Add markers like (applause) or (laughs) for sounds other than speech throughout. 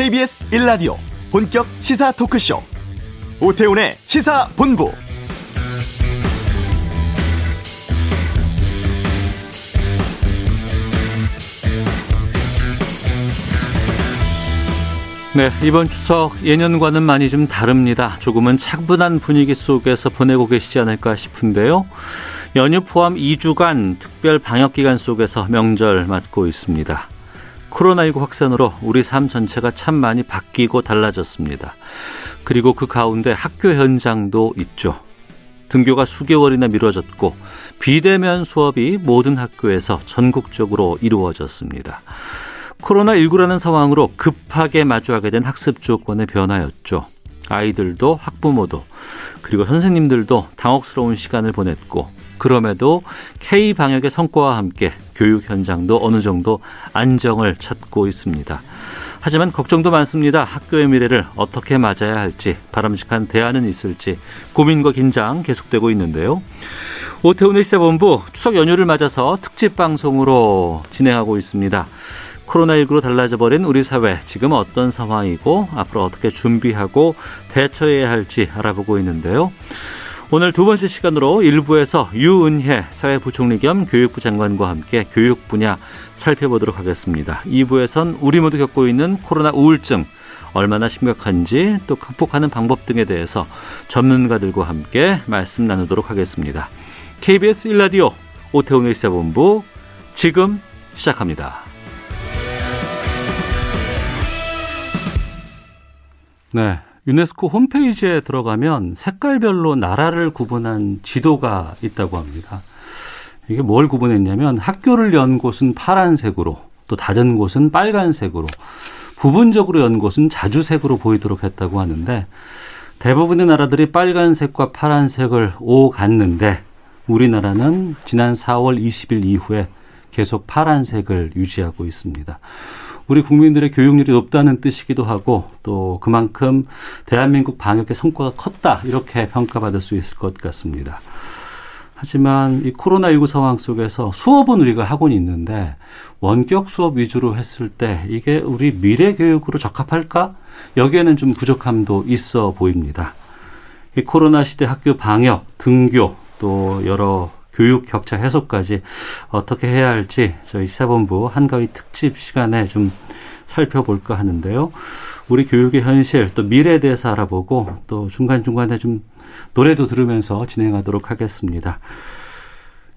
KBS 1라디오 본격 시사 토크쇼 오태훈의 시사본부 네, 이번 추석 예년과는 많이 좀 다릅니다. 조금은 차분한 분위기 속에서 보내고 계시지 않을까 싶은데요. 연휴 포함 2주간 특별 방역 기간 속에서 명절 맞고 있습니다. 코로나19 확산으로 우리 삶 전체가 참 많이 바뀌고 달라졌습니다. 그리고 그 가운데 학교 현장도 있죠. 등교가 수개월이나 미뤄졌고 비대면 수업이 모든 학교에서 전국적으로 이루어졌습니다. 코로나19라는 상황으로 급하게 마주하게 된 학습 조건의 변화였죠. 아이들도 학부모도 그리고 선생님들도 당혹스러운 시간을 보냈고 그럼에도 K 방역의 성과와 함께 교육 현장도 어느 정도 안정을 찾고 있습니다. 하지만 걱정도 많습니다. 학교의 미래를 어떻게 맞아야 할지 바람직한 대안은 있을지 고민과 긴장 계속되고 있는데요. 오태훈의 시사본부 추석 연휴를 맞아서 특집 방송으로 진행하고 있습니다. 코로나19로 달라져 버린 우리 사회 지금 어떤 상황이고 앞으로 어떻게 준비하고 대처해야 할지 알아보고 있는데요. 오늘 두 번째 시간으로 일부에서 유은혜 사회부총리 겸 교육부 장관과 함께 교육 분야 살펴보도록 하겠습니다. 2부에선 우리 모두 겪고 있는 코로나 우울증 얼마나 심각한지 또 극복하는 방법 등에 대해서 전문가들과 함께 말씀 나누도록 하겠습니다. KBS 1라디오 오태훈의 시사본부 지금 시작합니다. 네. 유네스코 홈페이지에 들어가면 색깔별로 나라를 구분한 지도가 있다고 합니다. 이게 뭘 구분했냐면 학교를 연 곳은 파란색으로 또 닫은 곳은 빨간색으로 부분적으로 연 곳은 자주색으로 보이도록 했다고 하는데 대부분의 나라들이 빨간색과 파란색을 오갔는데 우리나라는 지난 4월 20일 이후에 계속 파란색을 유지하고 있습니다. 우리 국민들의 교육률이 높다는 뜻이기도 하고 또 그만큼 대한민국 방역의 성과가 컸다 이렇게 평가받을 수 있을 것 같습니다. 하지만 이 코로나19 상황 속에서 수업은 우리가 하고는 있는데 원격 수업 위주로 했을 때 이게 우리 미래 교육으로 적합할까? 여기에는 좀 부족함도 있어 보입니다. 이 코로나 시대 학교 방역, 등교, 또 여러 교육 격차 해소까지 어떻게 해야 할지 저희 시사본부 한가위 특집 시간에 좀 살펴볼까 하는데요. 우리 교육의 현실 또 미래에 대해서 알아보고 또 중간중간에 좀 노래도 들으면서 진행하도록 하겠습니다.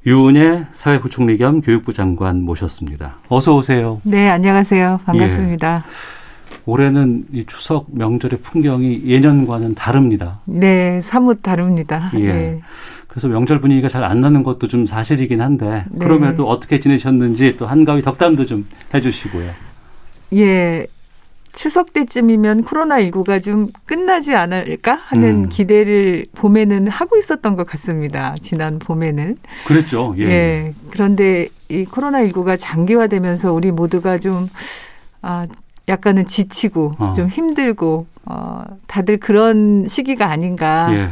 유은혜 사회부총리 겸 교육부 장관 모셨습니다. 어서 오세요. 네, 안녕하세요. 반갑습니다. 예. 올해는 이 추석 명절의 풍경이 예년과는 다릅니다. 네, 사뭇 다릅니다. 예. 네. 그래서 명절 분위기가 잘 안 나는 것도 좀 사실이긴 한데 네. 그럼에도 어떻게 지내셨는지 또 한가위 덕담도 좀 해주시고요. 예. 추석 때쯤이면 코로나19가 좀 끝나지 않을까 하는 음. 기대를 봄에는 하고 있었던 것 같습니다. 지난 봄에는. 그랬죠. 예. 예. 그런데 이 코로나19가 장기화되면서 우리 모두가 좀, 아, 약간은 지치고 어. 좀 힘들고, 어, 다들 그런 시기가 아닌가. 예.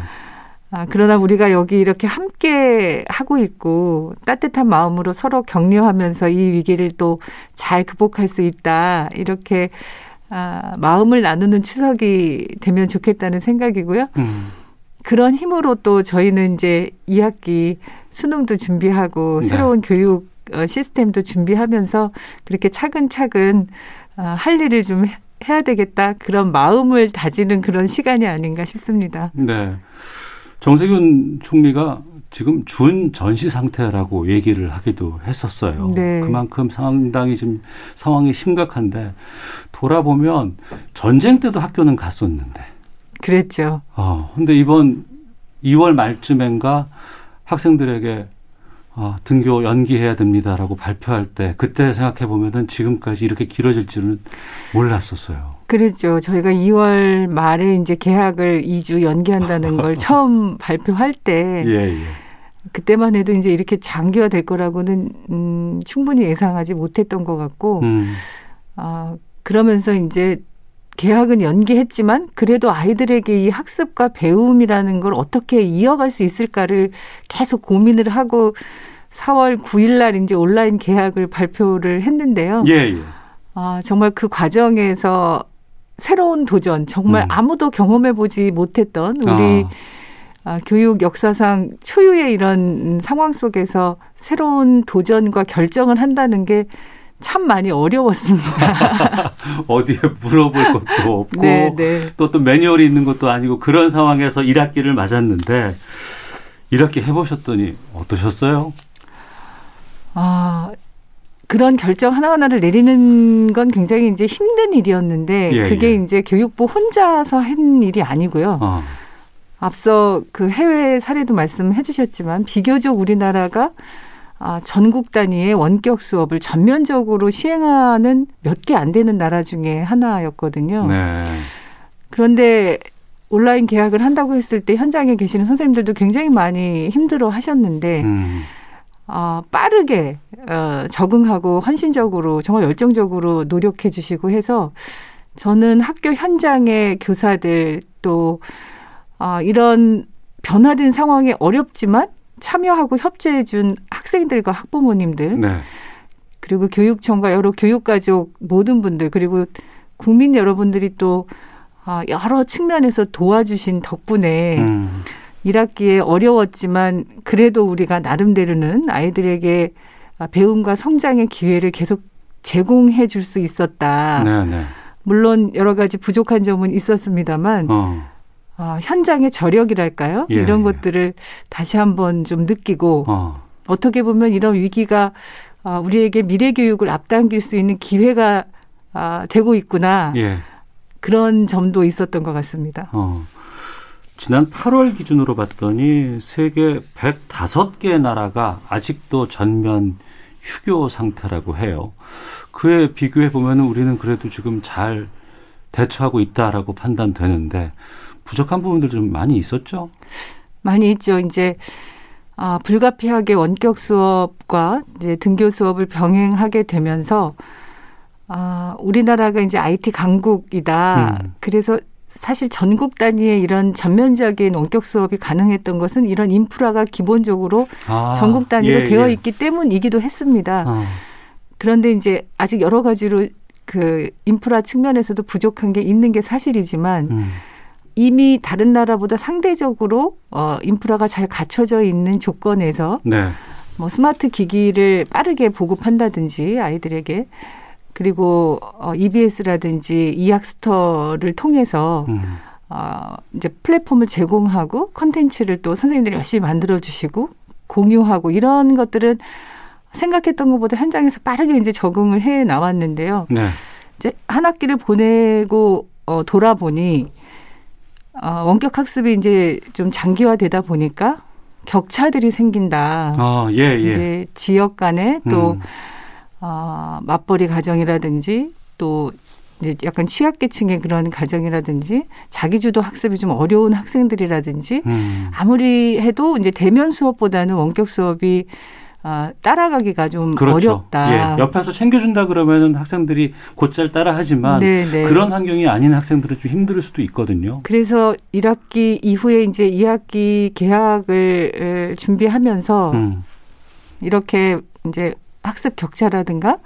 아, 그러나 우리가 여기 이렇게 함께 하고 있고 따뜻한 마음으로 서로 격려하면서 이 위기를 또 잘 극복할 수 있다. 이렇게 아, 마음을 나누는 추석이 되면 좋겠다는 생각이고요. 음. 그런 힘으로 또 저희는 이제 2학기 수능도 준비하고 네. 새로운 교육 어, 시스템도 준비하면서 그렇게 차근차근 어, 할 일을 좀 해야 되겠다. 그런 마음을 다지는 그런 시간이 아닌가 싶습니다. 네. 정세균 총리가 지금 준 전시 상태라고 얘기를 하기도 했었어요. 네. 그만큼 상당히 지금 상황이 심각한데 돌아보면 전쟁 때도 학교는 갔었는데. 그랬죠. 어, 근데 이번 2월 말쯤엔가 학생들에게 어, 등교 연기해야 됩니다라고 발표할 때 그때 생각해 보면은 지금까지 이렇게 길어질 줄은 몰랐었어요. 그랬죠. 저희가 2월 말에 이제 계약을 2주 연기한다는 걸 (laughs) 처음 발표할 때 예, 예. 그때만 해도 이제 이렇게 장기화 될 거라고는 음, 충분히 예상하지 못했던 것 같고 음. 아, 그러면서 이제 계약은 연기했지만 그래도 아이들에게 이 학습과 배움이라는 걸 어떻게 이어갈 수 있을까를 계속 고민을 하고 4월 9일 날 이제 온라인 계약을 발표를 했는데요. 예, 예. 아, 정말 그 과정에서 새로운 도전, 정말 음. 아무도 경험해 보지 못했던 우리 어. 아, 교육 역사상 초유의 이런 상황 속에서 새로운 도전과 결정을 한다는 게참 많이 어려웠습니다. (laughs) 어디에 물어볼 것도 없고 네, 네. 또또 매뉴얼이 있는 것도 아니고 그런 상황에서 1학기를 맞았는데 1학기 해보셨더니 어떠셨어요? 아 그런 결정 하나하나를 내리는 건 굉장히 이제 힘든 일이었는데 예, 그게 예. 이제 교육부 혼자서 한 일이 아니고요. 어. 앞서 그 해외 사례도 말씀해 주셨지만 비교적 우리나라가 아, 전국 단위의 원격 수업을 전면적으로 시행하는 몇 개 안 되는 나라 중에 하나였거든요. 네. 그런데 온라인 계약을 한다고 했을 때 현장에 계시는 선생님들도 굉장히 많이 힘들어 하셨는데, 음. 어, 빠르게 어, 적응하고 헌신적으로 정말 열정적으로 노력해 주시고 해서 저는 학교 현장의 교사들 또 아, 이런 변화된 상황에 어렵지만 참여하고 협조해 준 학생들과 학부모님들 네. 그리고 교육청과 여러 교육가족 모든 분들 그리고 국민 여러분들이 또 아, 여러 측면에서 도와주신 덕분에 음. 1학기에 어려웠지만 그래도 우리가 나름대로는 아이들에게 배움과 성장의 기회를 계속 제공해 줄 수 있었다. 네, 네. 물론 여러 가지 부족한 점은 있었습니다만 어. 어, 현장의 저력이랄까요? 예, 이런 예. 것들을 다시 한번 좀 느끼고 어. 떻게 보면 이런 위기가 어, 우리에게 미래 교육을 앞당길 수 있는 기회가 아, 되고 있구나. 예. 그런 점도 있었던 것 같습니다. 어. 지난 8월 기준으로 봤더니 세계 105개 나라가 아직도 전면 휴교 상태라고 해요. 그에 비교해 보면 우리는 그래도 지금 잘 대처하고 있다라고 판단되는데 부족한 부분들 좀 많이 있었죠? 많이 있죠. 이제 아, 불가피하게 원격 수업과 이제 등교 수업을 병행하게 되면서 아, 우리나라가 이제 IT 강국이다. 음. 그래서 사실 전국 단위의 이런 전면적인 원격 수업이 가능했던 것은 이런 인프라가 기본적으로 아, 전국 단위로 예, 되어 예. 있기 때문이기도 했습니다. 어. 그런데 이제 아직 여러 가지로 그 인프라 측면에서도 부족한 게 있는 게 사실이지만 음. 이미 다른 나라보다 상대적으로 어 인프라가 잘 갖춰져 있는 조건에서 네. 뭐 스마트 기기를 빠르게 보급한다든지 아이들에게 그리고 어 EBS라든지 이학스터를 통해서 음. 어 이제 플랫폼을 제공하고 컨텐츠를 또 선생님들이 열심히 만들어 주시고 공유하고 이런 것들은 생각했던 것보다 현장에서 빠르게 이제 적응을 해 나왔는데요. 네. 이제 한 학기를 보내고 어 돌아보니 어, 원격 학습이 이제 좀 장기화되다 보니까 격차들이 생긴다. 아, 예, 예. 이제 지역 간에 또 음. 어, 맞벌이 가정이라든지 또 이제 약간 취약계층의 그런 가정이라든지 자기주도 학습이 좀 어려운 학생들이라든지 음. 아무리 해도 이제 대면 수업보다는 원격 수업이 아, 따라가기가 좀 그렇죠. 어렵다. 예, 옆에서 챙겨준다 그러면은 학생들이 곧잘 따라하지만 네네. 네. 그런 환경이 아닌 학생들은 좀 힘들 수도 있거든요. 그래서 1학기 이후에 이제 2학기 개학을 준비하면서 음. 이렇게 이제 학습 격차라든가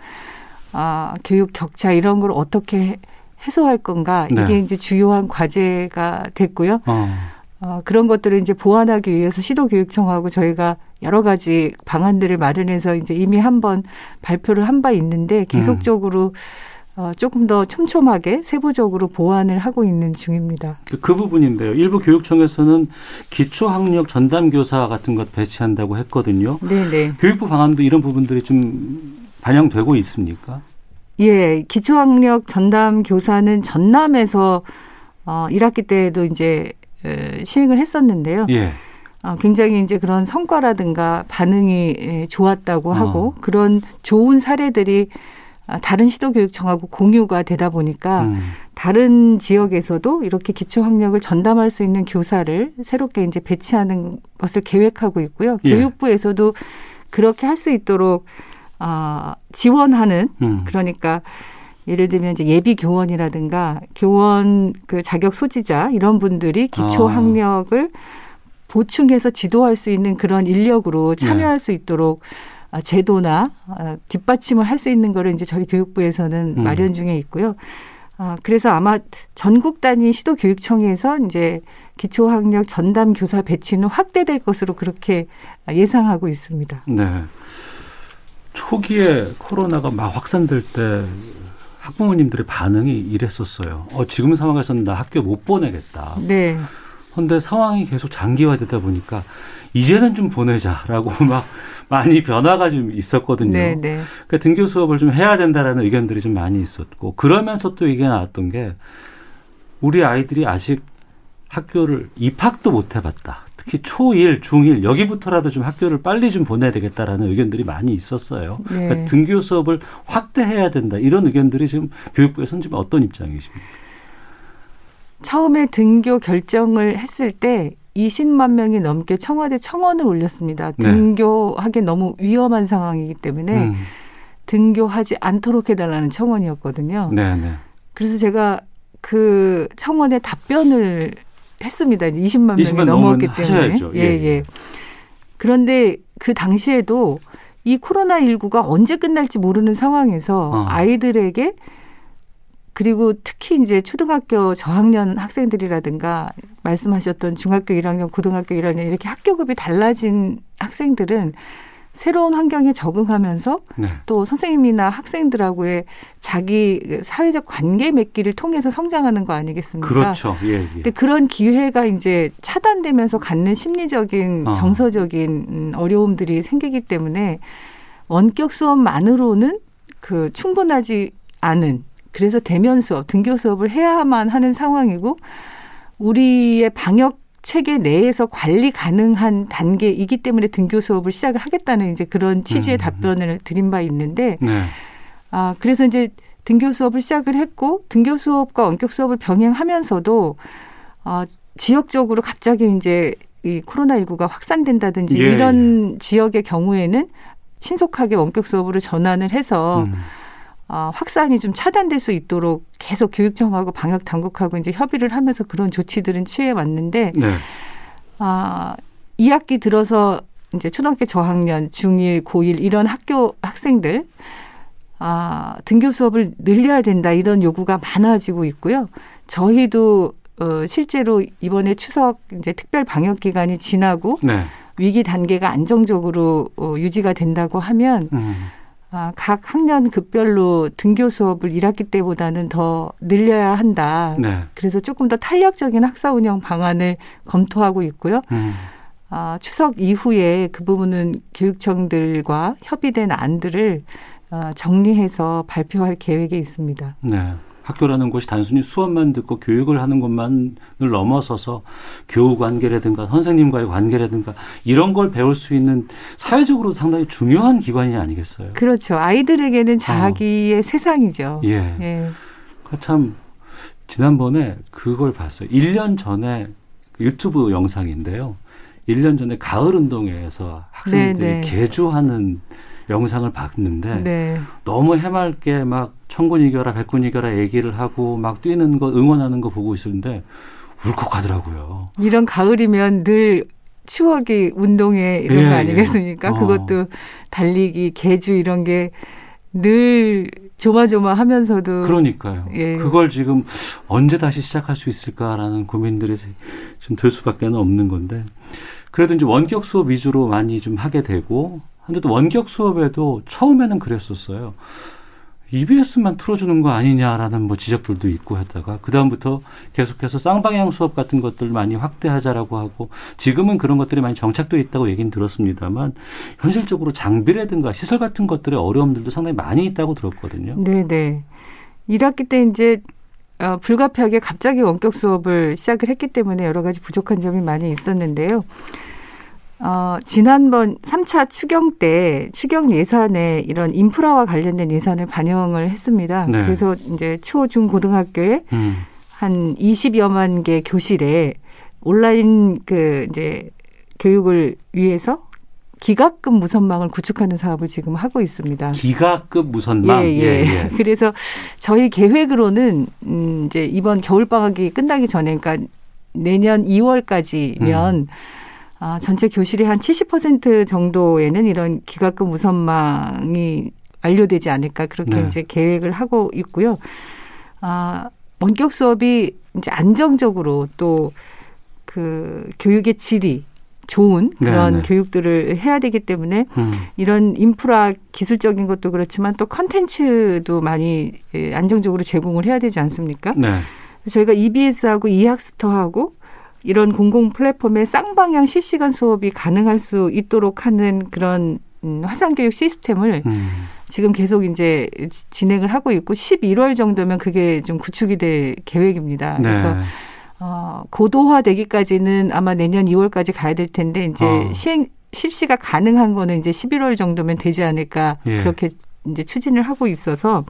아, 교육 격차 이런 걸 어떻게 해소할 건가 네. 이게 이제 주요한 과제가 됐고요. 어. 어, 그런 것들을 이제 보완하기 위해서 시도교육청하고 저희가 여러 가지 방안들을 마련해서 이제 이미 한번 발표를 한 바 있는데 계속적으로 음. 어, 조금 더 촘촘하게 세부적으로 보완을 하고 있는 중입니다. 그, 그 부분인데요. 일부 교육청에서는 기초학력 전담교사 같은 것 배치한다고 했거든요. 네네. 교육부 방안도 이런 부분들이 좀 반영되고 있습니까? 예, 기초학력 전담 교사는 전남에서 어, 1학기 때에도 이제 시행을 했었는데요. 예. 어, 굉장히 이제 그런 성과라든가 반응이 좋았다고 어. 하고 어. 그런 좋은 사례들이 아, 다른 시도교육청하고 공유가 되다 보니까 음. 다른 지역에서도 이렇게 기초 학력을 전담할 수 있는 교사를 새롭게 이제 배치하는 것을 계획하고 있고요. 예. 교육부에서도 그렇게 할 수 있도록 아, 지원하는 음. 그러니까 예를 들면 이제 예비 교원이라든가 교원 그 자격 소지자 이런 분들이 기초 아. 학력을 보충해서 지도할 수 있는 그런 인력으로 참여할 네. 수 있도록 아, 제도나 아, 뒷받침을 할 수 있는 거를 이제 저희 교육부에서는 음. 마련 중에 있고요. 아, 그래서 아마 전국 단위 시도교육청에서 이제 기초학력 전담 교사 배치는 확대될 것으로 그렇게 예상하고 있습니다. 네. 초기에 코로나가 막 확산될 때 학부모님들의 반응이 이랬었어요. 어, 지금 상황에서는 나 학교 못 보내겠다. 네. 근데 상황이 계속 장기화되다 보니까 이제는 좀 보내자라고 (laughs) 막 많이 변화가 좀 있었거든요. 네, 네. 그러니까 등교 수업을 좀 해야 된다라는 의견들이 좀 많이 있었고 그러면서 또 이게 나왔던 게 우리 아이들이 아직 학교를 입학도 못 해봤다. 특히 초1, 중1 여기부터라도 좀 학교를 빨리 좀 보내야 되겠다라는 의견들이 많이 있었어요. 네. 그러니까 등교 수업을 확대해야 된다. 이런 의견들이 지금 교육부에서는 지금 어떤 입장이십니까? 처음에 등교 결정을 했을 때 20만 명이 넘게 청와대 청원을 올렸습니다. 네. 등교하기 너무 위험한 상황이기 때문에 음. 등교하지 않도록 해달라는 청원이었거든요. 네, 네. 그래서 제가 그 청원에 답변을 했습니다. 20만, 20만 명이 넘었기 때문에. 예, 예, 예. 그런데 그 당시에도 이 코로나19가 언제 끝날지 모르는 상황에서 어. 아이들에게 그리고 특히 이제 초등학교 저학년 학생들이라든가 말씀하셨던 중학교 1학년, 고등학교 1학년 이렇게 학교급이 달라진 학생들은 새로운 환경에 적응하면서 네. 또 선생님이나 학생들하고의 자기 사회적 관계 맺기를 통해서 성장하는 거 아니겠습니까? 그렇죠. 예, 예. 근데 그런 기회가 이제 차단되면서 갖는 심리적인 어. 정서적인 음, 어려움들이 생기기 때문에 원격 수업만으로는 그 충분하지 않은 그래서 대면 수업, 등교 수업을 해야만 하는 상황이고 우리의 방역 체계 내에서 관리 가능한 단계이기 때문에 등교 수업을 시작을 하겠다는 이제 그런 취지의 음. 답변을 드린 바 있는데 네. 아 그래서 이제 등교 수업을 시작을 했고 등교 수업과 원격 수업을 병행하면서도 어, 지역적으로 갑자기 이제 이 코로나19가 확산된다든지 예. 이런 예. 지역의 경우에는 신속하게 원격 수업으로 전환을 해서 음. 어, 확산이 좀 차단될 수 있도록 계속 교육청하고 방역 당국하고 이제 협의를 하면서 그런 조치들은 취해 왔는데 네. 아, 2학기 들어서 이제 초등학교 저학년, 중1, 고1 이런 학교 학생들 아, 등교 수업을 늘려야 된다 이런 요구가 많아지고 있고요. 저희도 어, 실제로 이번에 추석 이제 특별 방역 기간이 지나고 네. 위기 단계가 안정적으로 어, 유지가 된다고 하면 음. 아, 각 학년 급별로 등교 수업을 1학기 때보다는 더 늘려야 한다. 네. 그래서 조금 더 탄력적인 학사 운영 방안을 검토하고 있고요. 음. 아, 추석 이후에 그 부분은 교육청들과 협의된 안들을 어, 정리해서 발표할 계획에 있습니다. 네. 학교라는 곳이 단순히 수업만 듣고 교육을 하는 것만을 넘어서서 교우 관계라든가 선생님과의 관계라든가 이런 걸 배울 수 있는 사회적으로 상당히 중요한 기관이 아니겠어요? 그렇죠. 아이들에게는 자기의 어. 세상이죠. 예. 예. 그참 지난번에 그걸 봤어요. 1년 전에 유튜브 영상인데요. 1년 전에 가을 운동회에서 학생들이 네네. 네. 개주하는 영상을 봤는데 네. 너무 해맑게 막 천군 이겨라 백군 이겨라 얘기를 하고 막 뛰는 거 응원하는 거 보고 있었는데 울컥하더라고요. 이런 가을이면 늘 추억이 운동회 이런 예, 거 예. 아니겠습니까? 예. 어. 그것도 달리기, 개주 이런 게 늘 조마조마하면서도 그러니까요. 예. 그걸 지금 언제 다시 시작할 수 있을까라는 고민들이 좀 들 수밖에 없는 건데 그래도 이제 원격 수업 위주로 많이 좀 하게 되고 근데 또 원격 수업에도 처음에는 그랬었어요. EBS만 틀어주는 거 아니냐라는 뭐 지적들도 있고 했다가 그다음부터 계속해서 쌍방향 수업 같은 것들 많이 확대하자라고 하고 지금은 그런 것들이 많이 정착돼 있다고 얘기는 들었습니다만 현실적으로 장비라든가 시설 같은 것들의 어려움들도 상당히 많이 있다고 들었거든요. 네 네. 1학기 때 이제 어, 불가피하게 갑자기 원격 수업을 시작을 했기 때문에 여러 가지 부족한 점이 많이 있었는데요. 어, 지난번 3차 추경 때 추경 예산에 이런 인프라와 관련된 예산을 반영을 했습니다. 네. 그래서 이제 초, 중, 고등학교에 음. 한 20여만 개 교실에 온라인 그 이제 교육을 위해서 기가급 무선망을 구축하는 사업을 지금 하고 있습니다. 기가급 무선망. 예, 예. 예, 예. (laughs) 그래서 저희 계획으로는 음 이제 이번 겨울 방학이 끝나기 전에 그러니까 내년 2월까지면 음. 아, 전체 교실의 한 70% 정도에는 이런 기가급 무선망이 완료되지 않을까 그렇게 네. 이제 계획을 하고 있고요. 아, 원격 수업이 이제 안정적으로 또 그 교육의 질이 좋은 그런 네네. 교육들을 해야 되기 때문에 음. 이런 인프라 기술적인 것도 그렇지만 또 컨텐츠도 많이 예, 안정적으로 제공을 해야 되지 않습니까? 네. 저희가 EBS하고 이학스터하고 이런 공공 플랫폼의 쌍방향 실시간 수업이 가능할 수 있도록 하는 그런 음, 화상교육 시스템을 음. 지금 계속 이제 진행을 하고 있고 11월 정도면 그게 좀 구축이 될 계획입니다. 네. 그래서 어, 고도화 되기까지는 아마 내년 2월까지 가야 될 텐데 이제 어. 시행 실시가 가능한 거는 이제 11월 정도면 되지 않을까 예. 그렇게 이제 추진을 하고 있어서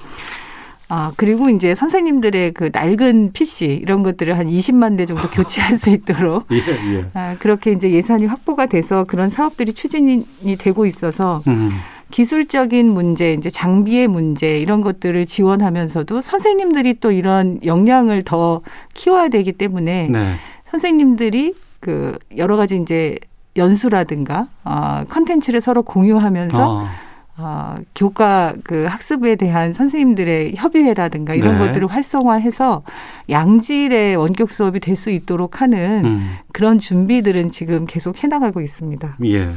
아, 그리고 이제 선생님들의 그 낡은 PC 이런 것들을 한 20만 대 정도 (laughs) 교체할 수 있도록 예, 예. 아, 그렇게 이제 예산이 확보가 돼서 그런 사업들이 추진이 되고 있어서 음. 기술적인 문제, 이제 장비의 문제 이런 것들을 지원하면서도 선생님들이 또 이런 역량을 더 키워야 되기 때문에 네. 선생님들이 그 여러 가지 이제 연수라든가 어 컨텐츠를 서로 공유하면서 어. 어, 교과 그 학습에 대한 선생님들의 협의회라든가 이런 네. 것들을 활성화해서 양질의 원격 수업이 될 수 있도록 하는 음. 그런 준비들은 지금 계속 해나가고 있습니다. 예.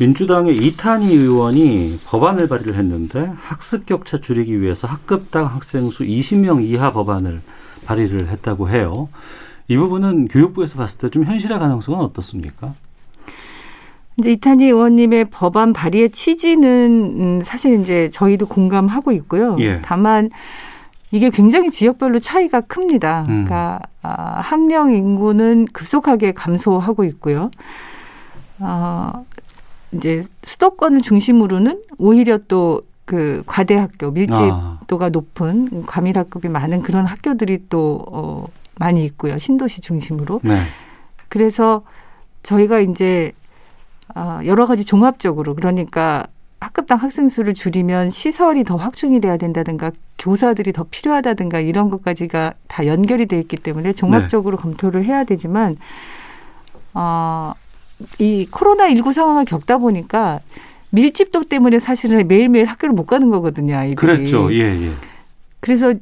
민주당의 이탄희 의원이 법안을 발의를 했는데 학습 격차 줄이기 위해서 학급당 학생 수 20명 이하 법안을 발의를 했다고 해요. 이 부분은 교육부에서 봤을 때 좀 현실화 가능성은 어떻습니까? 이제 이탄희 의원님의 법안 발의의 취지는 음, 사실 이제 저희도 공감하고 있고요. 예. 다만 이게 굉장히 지역별로 차이가 큽니다. 음. 그러니까 아, 학령 인구는 급속하게 감소하고 있고요. 어, 이제 수도권을 중심으로는 오히려 또 그 과대 학교 밀집도가 아. 높은 과밀 학급이 많은 그런 학교들이 또 어, 많이 있고요. 신도시 중심으로. 네. 그래서 저희가 이제 어, 여러 가지 종합적으로 그러니까 학급당 학생 수를 줄이면 시설이 더 확충이 돼야 된다든가 교사들이 더 필요하다든가 이런 것까지가 다 연결이 돼 있기 때문에 종합적으로 네. 검토를 해야 되지만 어, 이 코로나 19 상황을 겪다 보니까 밀집도 때문에 사실은 매일매일 학교를 못 가는 거거든요, 아이들이. 그랬죠. 예, 예. 그래서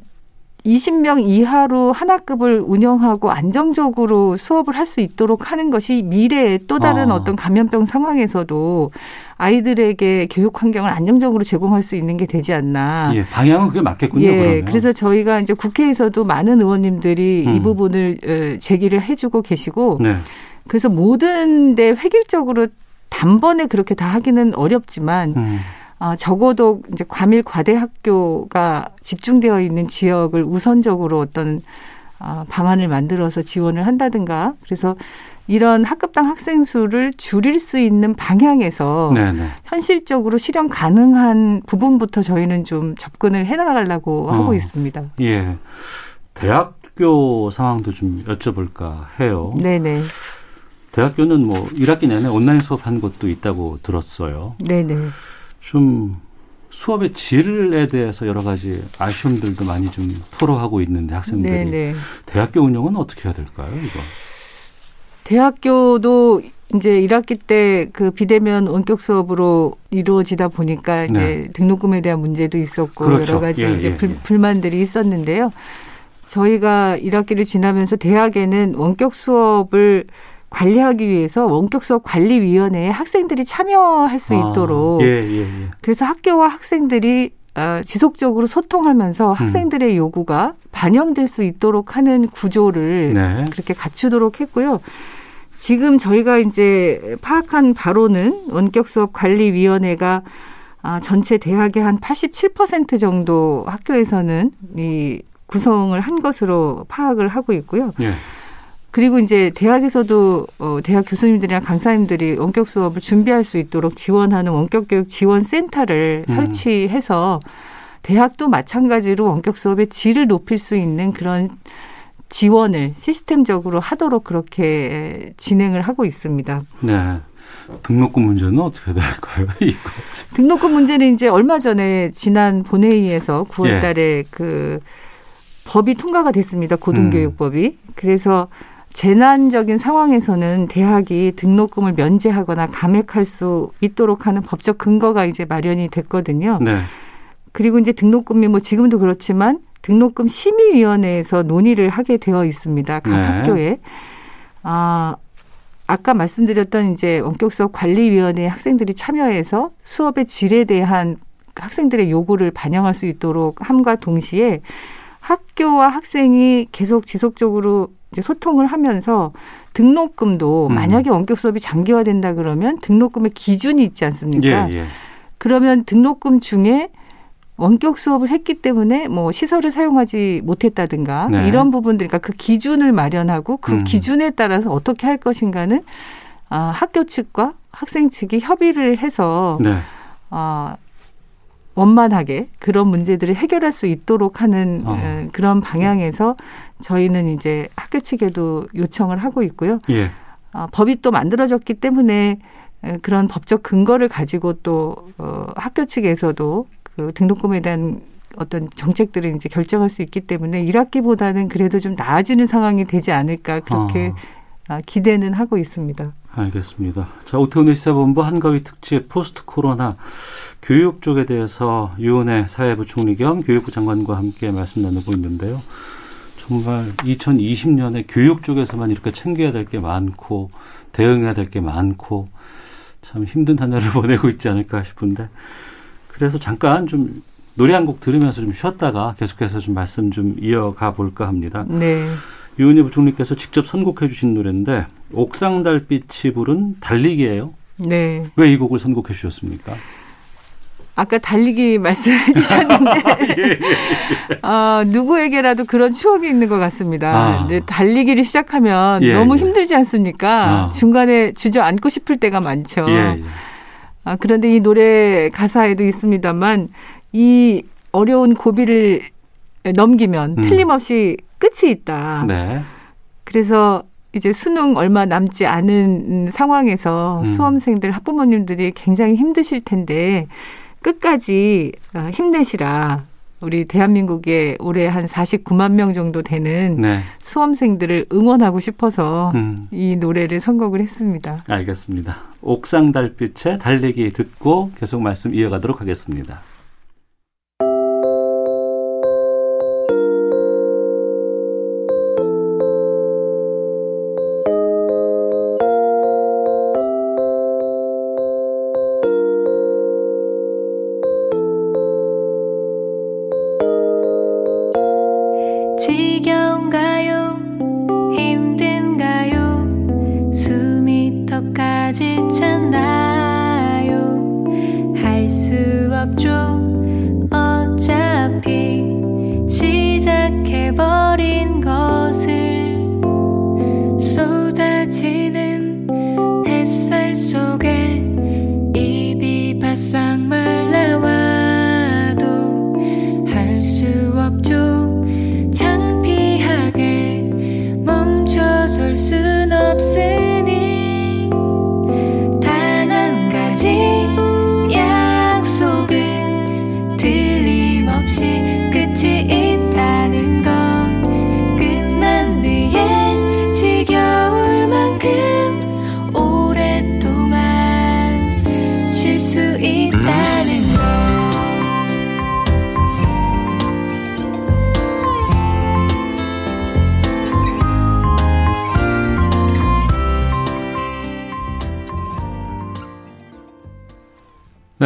20명 이하로 한 학급을 운영하고 안정적으로 수업을 할 수 있도록 하는 것이 미래의 또 다른 어. 어떤 감염병 상황에서도 아이들에게 교육 환경을 안정적으로 제공할 수 있는 게 되지 않나. 예, 방향은 그게 맞겠군요. 예, 그러면. 그래서 저희가 이제 국회에서도 많은 의원님들이 음. 이 부분을 어, 제기를 해주고 계시고 네. 그래서 모든 데 획일적으로 단번에 그렇게 다 하기는 어렵지만 음. 어, 적어도 이제 과밀 과대 학교가 집중되어 있는 지역을 우선적으로 어떤 어, 방안을 만들어서 지원을 한다든가 그래서 이런 학급당 학생 수를 줄일 수 있는 방향에서 네네. 현실적으로 실현 가능한 부분부터 저희는 좀 접근을 해나가려고 어, 하고 있습니다. 예. 대학교 상황도 좀 여쭤볼까 해요. 네네. 대학교는 뭐 1학기 내내 온라인 수업한 것도 있다고 들었어요. 네네. 좀 수업의 질에 대해서 여러 가지 아쉬움들도 많이 좀 토로하고 있는데 학생들이 네네. 대학교 운영은 어떻게 해야 될까요, 이거? 대학교도 이제 1학기 때 그 비대면 원격 수업으로 이루어지다 보니까 이제 네. 등록금에 대한 문제도 있었고 그렇죠. 여러 가지 예, 이제 예, 불, 예. 불만들이 있었는데요. 저희가 1학기를 지나면서 대학에는 원격 수업을 관리하기 위해서 원격 수업 관리위원회에 학생들이 참여할 수 아, 있도록 예, 예, 예. 그래서 학교와 학생들이 어, 지속적으로 소통하면서 음. 학생들의 음. 요구가 반영될 수 있도록 하는 구조를 네. 그렇게 갖추도록 했고요. 지금 저희가 이제 파악한 바로는 원격 수업 관리위원회가 아, 전체 대학의 한 87% 정도 학교에서는 이 구성을 한 것으로 파악을 하고 있고요. 예. 그리고 이제 대학에서도 어, 대학 교수님들이나 강사님들이 원격 수업을 준비할 수 있도록 지원하는 원격 교육 지원 센터를 음. 설치해서 대학도 마찬가지로 원격 수업의 질을 높일 수 있는 그런 지원을 시스템적으로 하도록 그렇게 진행을 하고 있습니다. 네. 등록금 문제는 어떻게 될까요? (laughs) 이거. 등록금 문제는 이제 얼마 전에 지난 본회의에서 9월 달에 예. 그 법이 통과가 됐습니다. 고등교육법이. 음. 그래서 재난적인 상황에서는 대학이 등록금을 면제하거나 감액할 수 있도록 하는 법적 근거가 이제 마련이 됐거든요. 네. 그리고 이제 등록금이 뭐 지금도 그렇지만 등록금 심의위원회에서 논의를 하게 되어 있습니다. 각 네. 학교에. 아, 아까 말씀드렸던 이제 원격 수업 관리위원회 학생들이 참여해서 수업의 질에 대한 학생들의 요구를 반영할 수 있도록 함과 동시에 학교와 학생이 계속 지속적으로 이제 소통을 하면서 등록금도 음. 만약에 원격 수업이 장기화된다 그러면 등록금의 기준이 있지 않습니까? 예, 예. 그러면 등록금 중에 원격 수업을 했기 때문에 뭐 시설을 사용하지 못했다든가 네. 이런 부분들 그러니까 그 기준을 마련하고 그 음. 기준에 따라서 어떻게 할 것인가는 아, 학교 측과 학생 측이 협의를 해서 네. 아, 원만하게 그런 문제들을 해결할 수 있도록 하는 어. 그런 방향에서 저희는 이제 학교 측에도 요청을 하고 있고요. 예. 아, 법이 또 만들어졌기 때문에 그런 법적 근거를 가지고 또 어, 학교 측에서도 그 등록금에 대한 어떤 정책들을 이제 결정할 수 있기 때문에 1학기보다는 그래도 좀 나아지는 상황이 되지 않을까 그렇게 아. 기대는 하고 있습니다. 알겠습니다. 자, 오태훈의 시사본부 한가위 특집 포스트 코로나 교육 쪽에 대해서 유은혜 사회부 총리 겸 교육부 장관과 함께 말씀 나누고 있는데요. 정말 2020년에 교육 쪽에서만 이렇게 챙겨야 될 게 많고 대응해야 될 게 많고 참 힘든 한 해를 (laughs) 보내고 있지 않을까 싶은데 그래서 잠깐 좀 노래 한 곡 들으면서 좀 쉬었다가 계속해서 좀 말씀 좀 이어가 볼까 합니다. 네. 유은혜 부총리께서 직접 선곡해 주신 노래인데 옥상 달빛이 부른 달리기예요. 네. 왜 이 곡을 선곡해 주셨습니까? 아까 달리기 말씀해 주셨는데 (laughs) 예, 예, 예. 어, 누구에게라도 그런 추억이 있는 것 같습니다. 아. 달리기를 시작하면 예, 너무 예. 힘들지 않습니까? 아. 중간에 주저앉고 싶을 때가 많죠. 예, 아, 그런데 이 노래 가사에도 있습니다만 이 어려운 고비를 넘기면 음. 틀림없이 끝이 있다. 네. 그래서 이제 수능 얼마 남지 않은 상황에서 음. 수험생들 학부모님들이 굉장히 힘드실 텐데 끝까지 어, 힘내시라. 우리 대한민국에 올해 한 49만 명 정도 되는 네. 수험생들을 응원하고 싶어서 음. 이 노래를 선곡을 했습니다. 알겠습니다. 옥상 달빛에 달리기 듣고 계속 말씀 이어가도록 하겠습니다.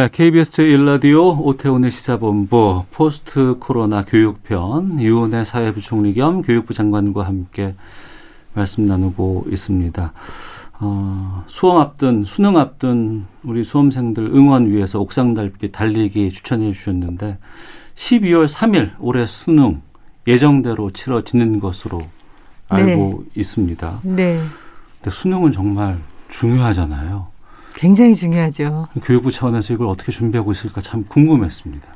네, KBS 제1라디오 오태훈의 시사본부 포스트 코로나 교육편 유은혜 사회부 총리 겸 교육부 장관과 함께 말씀 나누고 있습니다. 어, 수험 앞둔 수능 앞둔 우리 수험생들 응원 위해서 옥상 달빛 달리기 추천해 주셨는데 12월 3일 올해 수능 예정대로 치러지는 것으로 알고 네. 있습니다. 네. 근데 수능은 정말 중요하잖아요. 굉장히 중요하죠. 교육부 차원에서 이걸 어떻게 준비하고 있을까 참 궁금했습니다.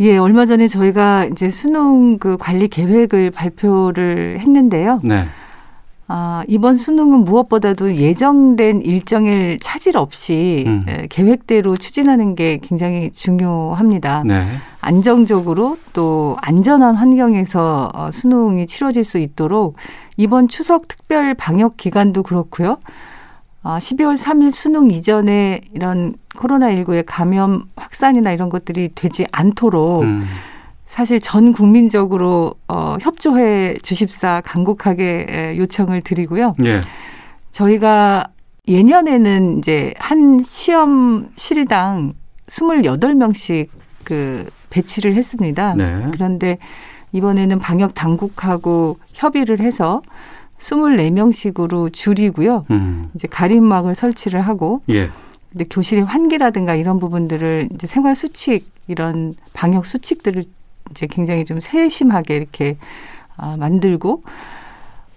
예, 얼마 전에 저희가 이제 수능 그 관리 계획을 발표를 했는데요. 네. 아, 이번 수능은 무엇보다도 예정된 일정일 차질 없이 음. 계획대로 추진하는 게 굉장히 중요합니다. 네. 안정적으로 또 안전한 환경에서 어, 수능이 치러질 수 있도록 이번 추석 특별 방역 기간도 그렇고요. 아, 12월 3일 수능 이전에 이런 코로나19의 감염 확산이나 이런 것들이 되지 않도록 음. 사실 전 국민적으로 어, 협조해 주십사 간곡하게 요청을 드리고요. 예. 저희가 예년에는 이제 한 시험 실당 28명씩 그 배치를 했습니다. 네. 그런데 이번에는 방역 당국하고 협의를 해서 24명씩으로 줄이고요. 음. 이제 가림막을 설치를 하고 예. 근데 교실의 환기라든가 이런 부분들을 이제 생활 수칙 이런 방역 수칙들을 이제 굉장히 좀 세심하게 이렇게 아, 만들고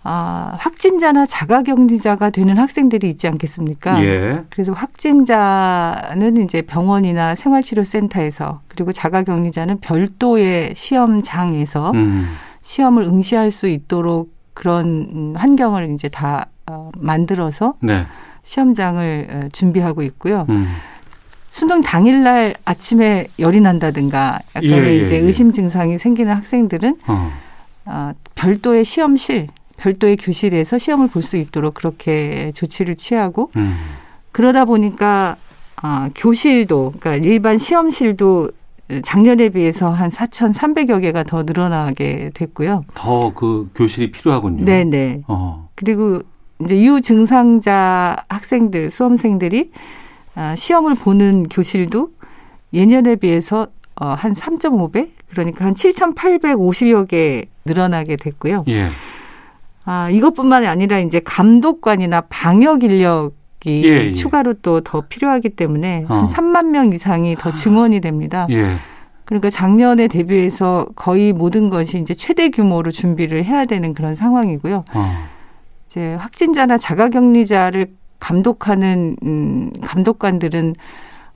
아, 확진자나 자가격리자가 되는 학생들이 있지 않겠습니까? 예. 그래서 확진자는 이제 병원이나 생활치료센터에서 그리고 자가격리자는 별도의 시험장에서 음. 시험을 응시할 수 있도록 그런 환경을 이제 다 어, 만들어서 네. 시험장을 어, 준비하고 있고요. 음. 수능 당일날 아침에 열이 난다든가 약간의 예, 예, 이제 예. 의심 증상이 생기는 학생들은 어. 어, 별도의 시험실, 별도의 교실에서 시험을 볼 수 있도록 그렇게 조치를 취하고 음. 그러다 보니까 아, 교실도 그러니까 일반 시험실도 작년에 비해서 한 4,300여 개가 더 늘어나게 됐고요. 더 그 교실이 필요하군요. 네네. 네. 어. 그리고 이제 유 증상자 학생들, 수험생들이 아, 시험을 보는 교실도 예년에 비해서 어, 한 3.5배? 그러니까 한 7,850여 개 늘어나게 됐고요. 예. 아, 이것뿐만 아니라 이제 감독관이나 방역 인력 이 예, 예. 추가로 또 더 필요하기 때문에 어. 한 3만 명 이상이 더 증원이 됩니다. 예. 그러니까 작년에 대비해서 거의 모든 것이 이제 최대 규모로 준비를 해야 되는 그런 상황이고요. 어. 이제 확진자나 자가격리자를 감독하는 음, 감독관들은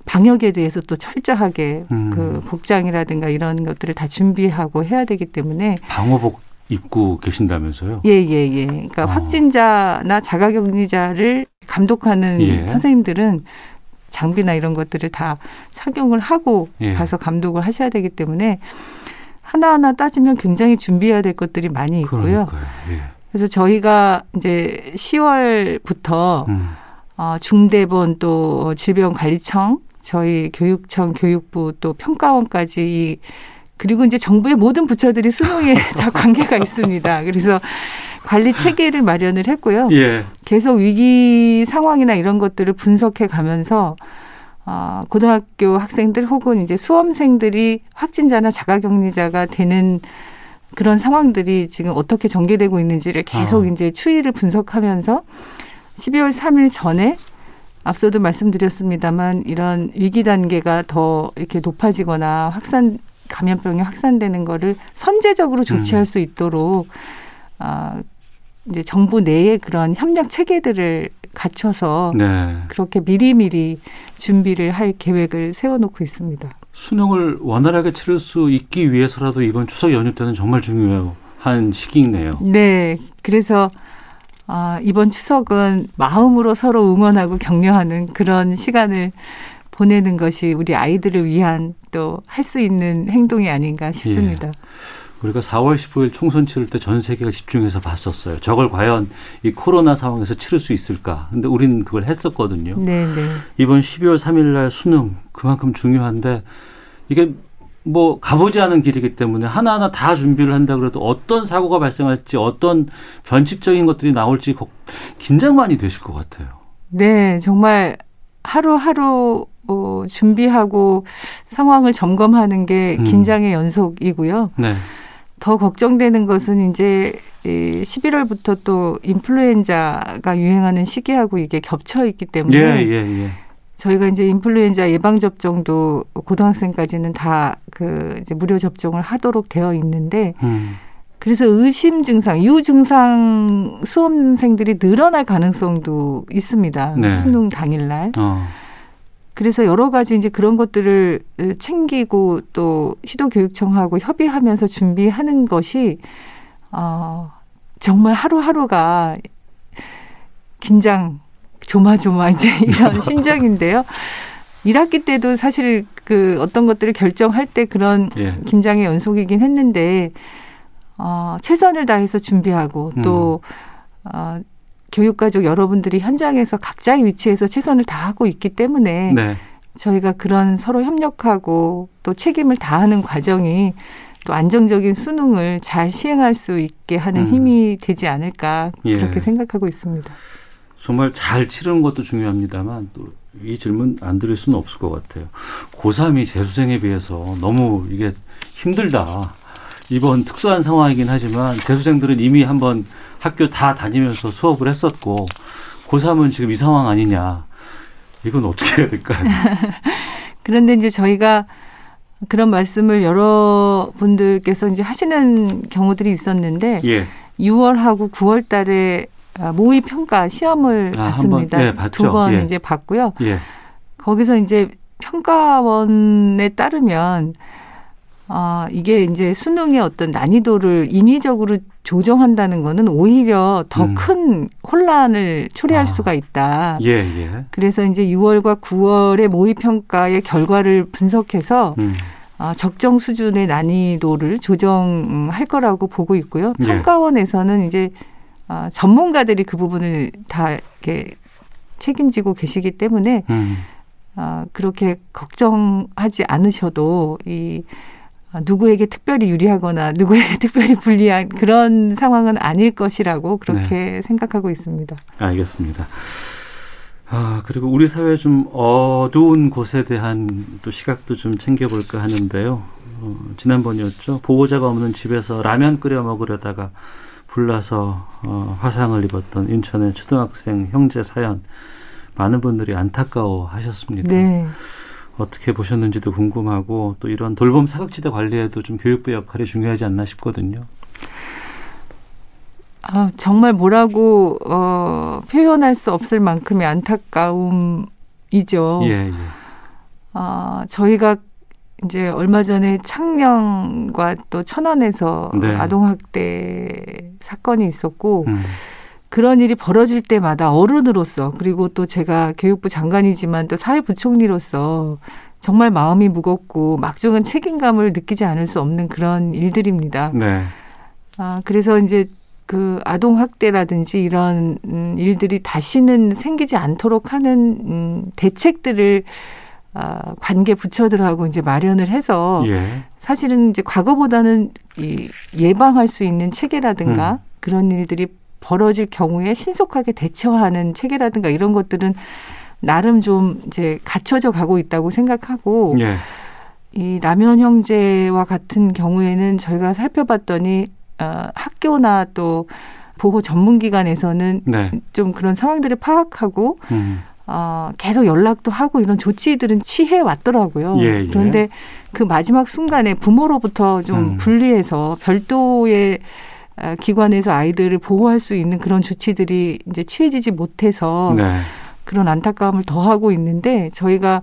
방역에 대해서 또 철저하게 음. 그 복장이라든가 이런 것들을 다 준비하고 해야 되기 때문에 방호복 입고 계신다면서요? 예, 예, 예. 그러니까 어. 확진자나 자가격리자를 감독하는 예. 선생님들은 장비나 이런 것들을 다 착용을 하고 예. 가서 감독을 하셔야 되기 때문에 하나하나 따지면 굉장히 준비해야 될 것들이 많이 있고요. 예. 그래서 저희가 이제 10월부터 음. 어, 중대본 또 질병관리청 저희 교육청 교육부 또 평가원까지 이 그리고 이제 정부의 모든 부처들이 수능에 (laughs) 다 관계가 있습니다. 그래서 관리 체계를 마련을 했고요. 예. 계속 위기 상황이나 이런 것들을 분석해 가면서 어, 고등학교 학생들 혹은 이제 수험생들이 확진자나 자가격리자가 되는 그런 상황들이 지금 어떻게 전개되고 있는지를 계속 어. 이제 추이를 분석하면서 12월 3일 전에 앞서도 말씀드렸습니다만 이런 위기 단계가 더 이렇게 높아지거나 확산 감염병이 확산되는 거를 선제적으로 조치할 음. 수 있도록 아 이제 정부 내에 그런 협력 체계들을 갖춰서 네. 그렇게 미리미리 준비를 할 계획을 세워놓고 있습니다. 수능을 원활하게 치를 수 있기 위해서라도 이번 추석 연휴 때는 정말 중요한 시기네요. 네. 그래서 아, 이번 추석은 마음으로 서로 응원하고 격려하는 그런 시간을 보내는 것이 우리 아이들을 위한 또 할 수 있는 행동이 아닌가 싶습니다. 예. 우리가 4월 15일 총선 치를 때 전 세계가 집중해서 봤었어요. 저걸 과연 이 코로나 상황에서 치를 수 있을까? 근데 우리는 그걸 했었거든요. 네, 네. 이번 12월 3일 날 수능 그만큼 중요한데 이게 뭐 가보지 않은 길이기 때문에 하나하나 다 준비를 한다 그래도 어떤 사고가 발생할지 어떤 변칙적인 것들이 나올지 긴장 많이 되실 것 같아요. 네, 정말 하루하루 어, 준비하고 상황을 점검하는 게 음. 긴장의 음. 연속이고요. 네. 더 걱정되는 것은 이제 11월부터 또 인플루엔자가 유행하는 시기하고 이게 겹쳐 있기 때문에 예, 예, 예. 저희가 이제 인플루엔자 예방 접종도 고등학생까지는 다 그 이제 무료 접종을 하도록 되어 있는데 음. 그래서 의심 증상, 유 증상 수험생들이 늘어날 가능성도 있습니다. 네. 수능 당일날. 어. 그래서 여러 가지 이제 그런 것들을 챙기고 또 시도교육청하고 협의하면서 준비하는 것이 어 정말 하루하루가 긴장 조마조마 이제 (laughs) 이런 (laughs) 심정인데요. 1학기 때도 사실 그 어떤 것들을 결정할 때 그런 예. 긴장의 연속이긴 했는데 어 최선을 다해서 준비하고 또 음. 어 교육가족 여러분들이 현장에서 각자의 위치에서 최선을 다하고 있기 때문에 네. 저희가 그런 서로 협력하고 또 책임을 다하는 과정이 또 안정적인 수능을 잘 시행할 수 있게 하는 음. 힘이 되지 않을까 예. 그렇게 생각하고 있습니다. 정말 잘 치르는 것도 중요합니다만 또 이 질문 안 드릴 수는 없을 것 같아요. 고3이 재수생에 비해서 너무 이게 힘들다. 이번 특수한 상황이긴 하지만 재수생들은 이미 한번 학교 다 다니면서 수업을 했었고 고3은 지금 이 상황 아니냐. 이건 어떻게 해야 될까요? (laughs) 그런데 이제 저희가 그런 말씀을 여러분들께서 이제 하시는 경우들이 있었는데 예. 6월하고 9월 달에 모의 평가 시험을 아, 봤습니다. 예, 두번 예. 이제 봤고요. 예. 거기서 이제 평가원에 따르면 아, 이게 이제 수능의 어떤 난이도를 인위적으로 조정한다는 거는 오히려 더큰 음. 혼란을 초래할 아. 수가 있다. 예, 예. 그래서 이제 6월과 9월의 모의평가의 결과를 분석해서 음. 아, 적정 수준의 난이도를 조정할 거라고 보고 있고요. 예. 평가원에서는 이제 아, 전문가들이 그 부분을 다 이렇게 책임지고 계시기 때문에 음. 아, 그렇게 걱정하지 않으셔도 이 아, 누구에게 특별히 유리하거나 누구에게 (laughs) 특별히 불리한 그런 상황은 아닐 것이라고 그렇게 네. 생각하고 있습니다. 알겠습니다. 아, 그리고 우리 사회 좀 어두운 곳에 대한 또 시각도 좀 챙겨볼까 하는데요. 어, 지난번이었죠. 보호자가 없는 집에서 라면 끓여 먹으려다가 불나서 어, 화상을 입었던 인천의 초등학생 형제 사연 많은 분들이 안타까워 하셨습니다. 네. 어떻게 보셨는지도 궁금하고 또 이런 돌봄 사각지대 관리에도 좀 교육부 역할이 중요하지 않나 싶거든요. 아, 정말 뭐라고 어, 표현할 수 없을 만큼의 안타까움이죠. 예, 예. 아, 저희가 이제 얼마 전에 창녕과 또 천안에서 네. 아동학대 사건이 있었고 음. 그런 일이 벌어질 때마다 어른으로서 그리고 또 제가 교육부 장관이지만 또 사회부총리로서 정말 마음이 무겁고 막중한 책임감을 느끼지 않을 수 없는 그런 일들입니다. 네. 아, 그래서 이제 그 아동 학대라든지 이런 음, 일들이 다시는 생기지 않도록 하는 음, 대책들을 아, 관계 부처들하고 이제 마련을 해서 예. 사실은 이제 과거보다는 이 예방할 수 있는 체계라든가 음. 그런 일들이 벌어질 경우에 신속하게 대처하는 체계라든가 이런 것들은 나름 좀 이제 갖춰져 가고 있다고 생각하고 예. 이 라면 형제와 같은 경우에는 저희가 살펴봤더니 어, 학교나 또 보호 전문기관에서는 네. 좀 그런 상황들을 파악하고 음. 어, 계속 연락도 하고 이런 조치들은 취해 왔더라고요. 예, 예. 그런데 그 마지막 순간에 부모로부터 좀 음. 분리해서 별도의 아, 기관에서 아이들을 보호할 수 있는 그런 조치들이 이제 취해지지 못해서 네. 그런 안타까움을 더하고 있는데 저희가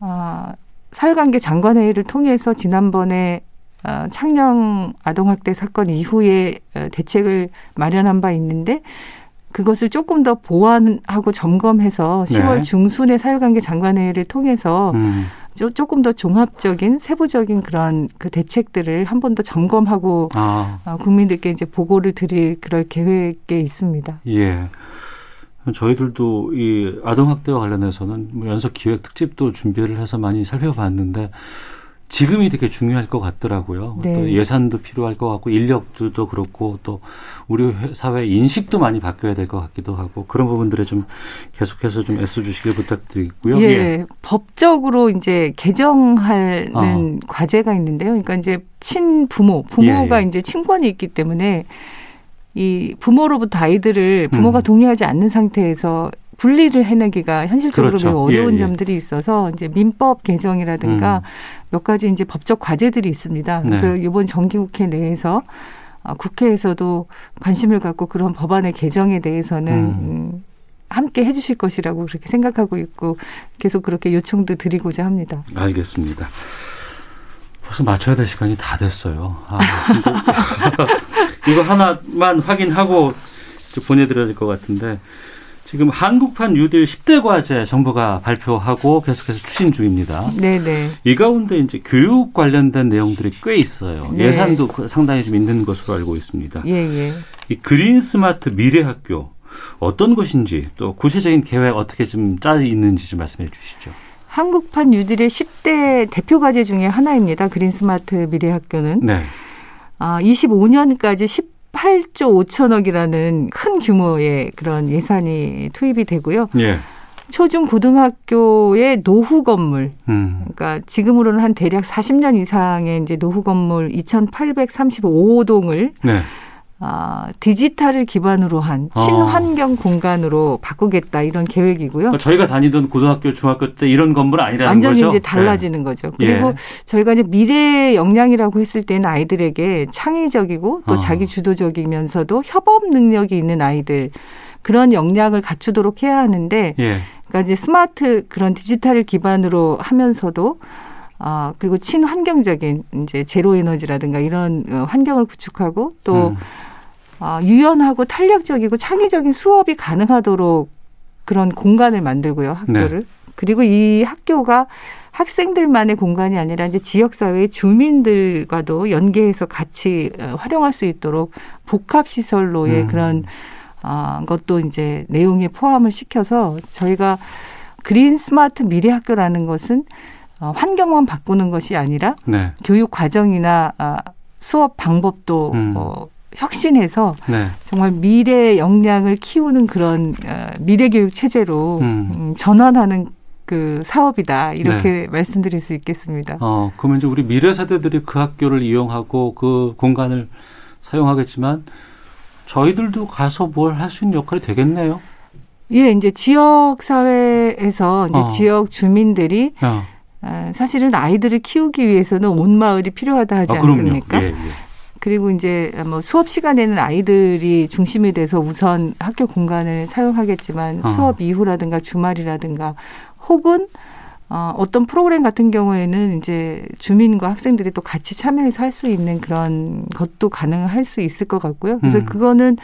아, 사회관계 장관회의를 통해서 지난번에 아, 창녕 아동학대 사건 이후에 어, 대책을 마련한 바 있는데 그것을 조금 더 보완하고 점검해서 10월 네. 중순에 사회관계 장관회의를 통해서 음. 조금 더 종합적인 세부적인 그런 그 대책들을 한 번 더 점검하고 아. 어, 국민들께 이제 보고를 드릴 그럴 계획에 있습니다. 예. 저희들도 이 아동 학대와 관련해서는 뭐 연석 기획 특집도 준비를 해서 많이 살펴봤는데 지금이 되게 중요할 것 같더라고요. 네. 또 예산도 필요할 것 같고 인력도 그렇고 또 우리 사회 인식도 많이 바뀌어야 될 것 같기도 하고 그런 부분들에 좀 계속해서 좀 애써 주시길 부탁드리고요. 예, 예. 법적으로 이제 개정하는 어. 과제가 있는데요. 그러니까 이제 친부모, 부모가 예, 예. 이제 친권이 있기 때문에 이 부모로부터 아이들을 부모가 음. 동의하지 않는 상태에서 분리를 해내기가 현실적으로 그렇죠. 매우 어려운 예, 예. 점들이 있어서 이제 민법 개정이라든가 음. 몇 가지 이제 법적 과제들이 있습니다. 네. 그래서 네. 이번 정기국회 내에서 아, 국회에서도 관심을 갖고 그런 법안의 개정에 대해서는 음. 음, 함께 해주실 것이라고 그렇게 생각하고 있고 계속 그렇게 요청도 드리고자 합니다. 알겠습니다. 벌써 맞춰야 될 시간이 다 됐어요. 아, (laughs) 이거 하나만 확인하고 보내드려야 될 것 같은데 지금 한국판 뉴딜 10대 과제 정부가 발표하고 계속해서 추진 중입니다. 네네. 이 가운데 이제 교육 관련된 내용들이 꽤 있어요. 네. 예산도 그 상당히 좀 있는 것으로 알고 있습니다. 예, 예. 이 그린 스마트 미래 학교 어떤 것인지 또 구체적인 계획 어떻게 좀 짜 있는지 좀 말씀해 주시죠. 한국판 뉴딜의 10대 대표 과제 중에 하나입니다. 그린 스마트 미래 학교는. 네. 아, 25년까지 18조 5천억이라는 큰 규모의 그런 예산이 투입이 되고요. 예. 초중 고등학교의 노후 건물, 음. 그러니까 지금으로는 한 대략 40년 이상의 이제 노후 건물 2,835동을 네. 아, 디지털을 기반으로 한 아. 친환경 어. 공간으로 바꾸겠다 이런 계획이고요. 그러니까 저희가 다니던 고등학교, 중학교 때 이런 건물 아니라는 완전히 거죠? 완전히 이제 달라지는 네. 거죠. 그리고 예. 저희가 이제 미래 역량이라고 했을 때는 아이들에게 창의적이고 또 어. 자기 주도적이면서도 협업 능력이 있는 아이들 그런 역량을 갖추도록 해야 하는데 예. 그러니까 이제 스마트 그런 디지털을 기반으로 하면서도 아, 그리고 친환경적인 이제 제로 에너지라든가 이런 어, 환경을 구축하고 또 음. 아, 유연하고 탄력적이고 창의적인 수업이 가능하도록 그런 공간을 만들고요, 학교를. 네. 그리고 이 학교가 학생들만의 공간이 아니라 이제 지역 사회의 주민들과도 연계해서 같이 어, 활용할 수 있도록 복합 시설로의 음. 그런 아, 것도 이제 내용에 포함을 시켜서 저희가 그린 스마트 미래 학교라는 것은 어, 환경만 바꾸는 것이 아니라 네. 교육 과정이나 아, 수업 방법도 음. 어, 혁신해서 네. 정말 미래 역량을 키우는 그런 어, 미래 교육 체제로 음. 음. 전환하는 그 사업이다 이렇게 네. 말씀드릴 수 있겠습니다. 어 그러면 이제 우리 미래 세대들이 그 학교를 이용하고 그 공간을 사용하겠지만 저희들도 가서 뭘 할 수 있는 역할이 되겠네요. 예, 이제 지역 사회에서 이제 어. 지역 주민들이 어. 사실은 아이들을 키우기 위해서는 온 마을이 필요하다 하지 아, 않습니까? 예, 예. 그리고 이제 뭐 수업 시간에는 아이들이 중심이 돼서 우선 학교 공간을 사용하겠지만 어. 수업 이후라든가 주말이라든가 혹은 어, 어떤 프로그램 같은 경우에는 이제 주민과 학생들이 또 같이 참여해서 할 수 있는 그런 것도 가능할 수 있을 것 같고요. 그래서 음. 그거는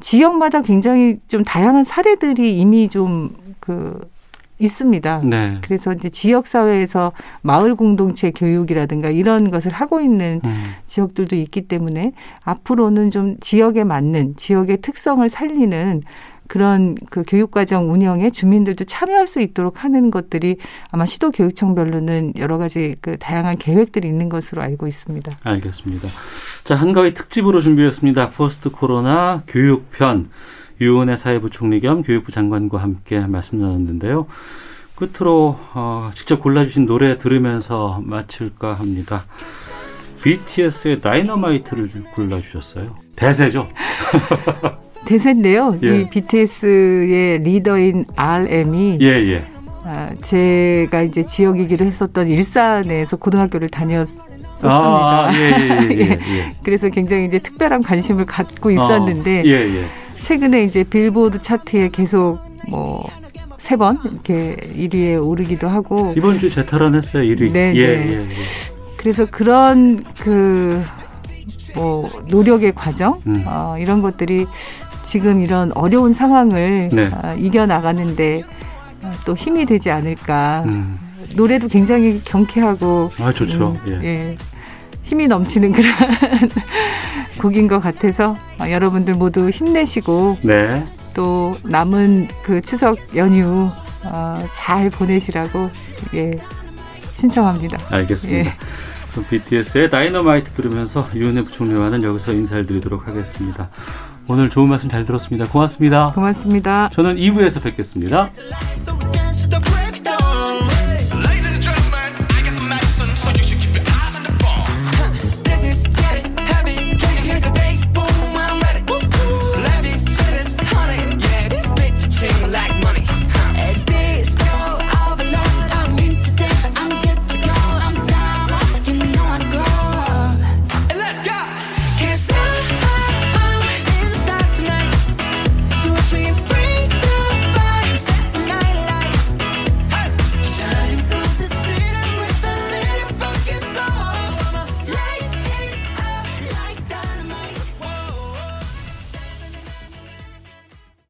지역마다 굉장히 좀 다양한 사례들이 이미 좀그 있습니다. 네. 그래서 이제 지역 사회에서 마을 공동체 교육이라든가 이런 것을 하고 있는 음. 지역들도 있기 때문에 앞으로는 좀 지역에 맞는 지역의 특성을 살리는 그런 그 교육과정 운영에 주민들도 참여할 수 있도록 하는 것들이 아마 시도 교육청별로는 여러 가지 그 다양한 계획들이 있는 것으로 알고 있습니다. 알겠습니다. 자, 한가위 특집으로 준비했습니다. 포스트 코로나 교육편 유은혜 사회부총리 겸 교육부 장관과 함께 말씀 나눴는데요. 끝으로 어, 직접 골라주신 노래 들으면서 마칠까 합니다. BTS의 다이너마이트를 골라주셨어요. 대세죠? (laughs) 대세인데요. 예. 이 BTS의 리더인 RM이 예, 예. 아, 제가 이제 지역이기도 했었던 일산에서 고등학교를 다녔었습니다. 아, 예, 예, 예, 예, (laughs) 그래서 굉장히 이제 특별한 관심을 갖고 있었는데 어, 최근에 이제 빌보드 차트에 계속 뭐 세 번 이렇게 1위에 오르기도 하고 이번 주 재탈환했어요 1위. 네, 네. 그래서 그런 그 뭐 노력의 과정 음. 어, 이런 것들이 지금 이런 어려운 상황을 네. 어, 이겨 나가는데 어, 또 힘이 되지 않을까. 음. 노래도 굉장히 경쾌하고. 아, 좋죠. 음, 예. 예. 힘이 넘치는 그런 곡인 것 같아서 어, 여러분들 모두 힘내시고 네. 또 남은 그 추석 연휴 어, 잘 보내시라고 예, 신청합니다. 알겠습니다. 예. BTS의 다이너마이트 들으면서 유은혜 부총리와는 여기서 인사를 드리도록 하겠습니다. 오늘 좋은 말씀 잘 들었습니다. 고맙습니다. 고맙습니다. 저는 2부에서 뵙겠습니다.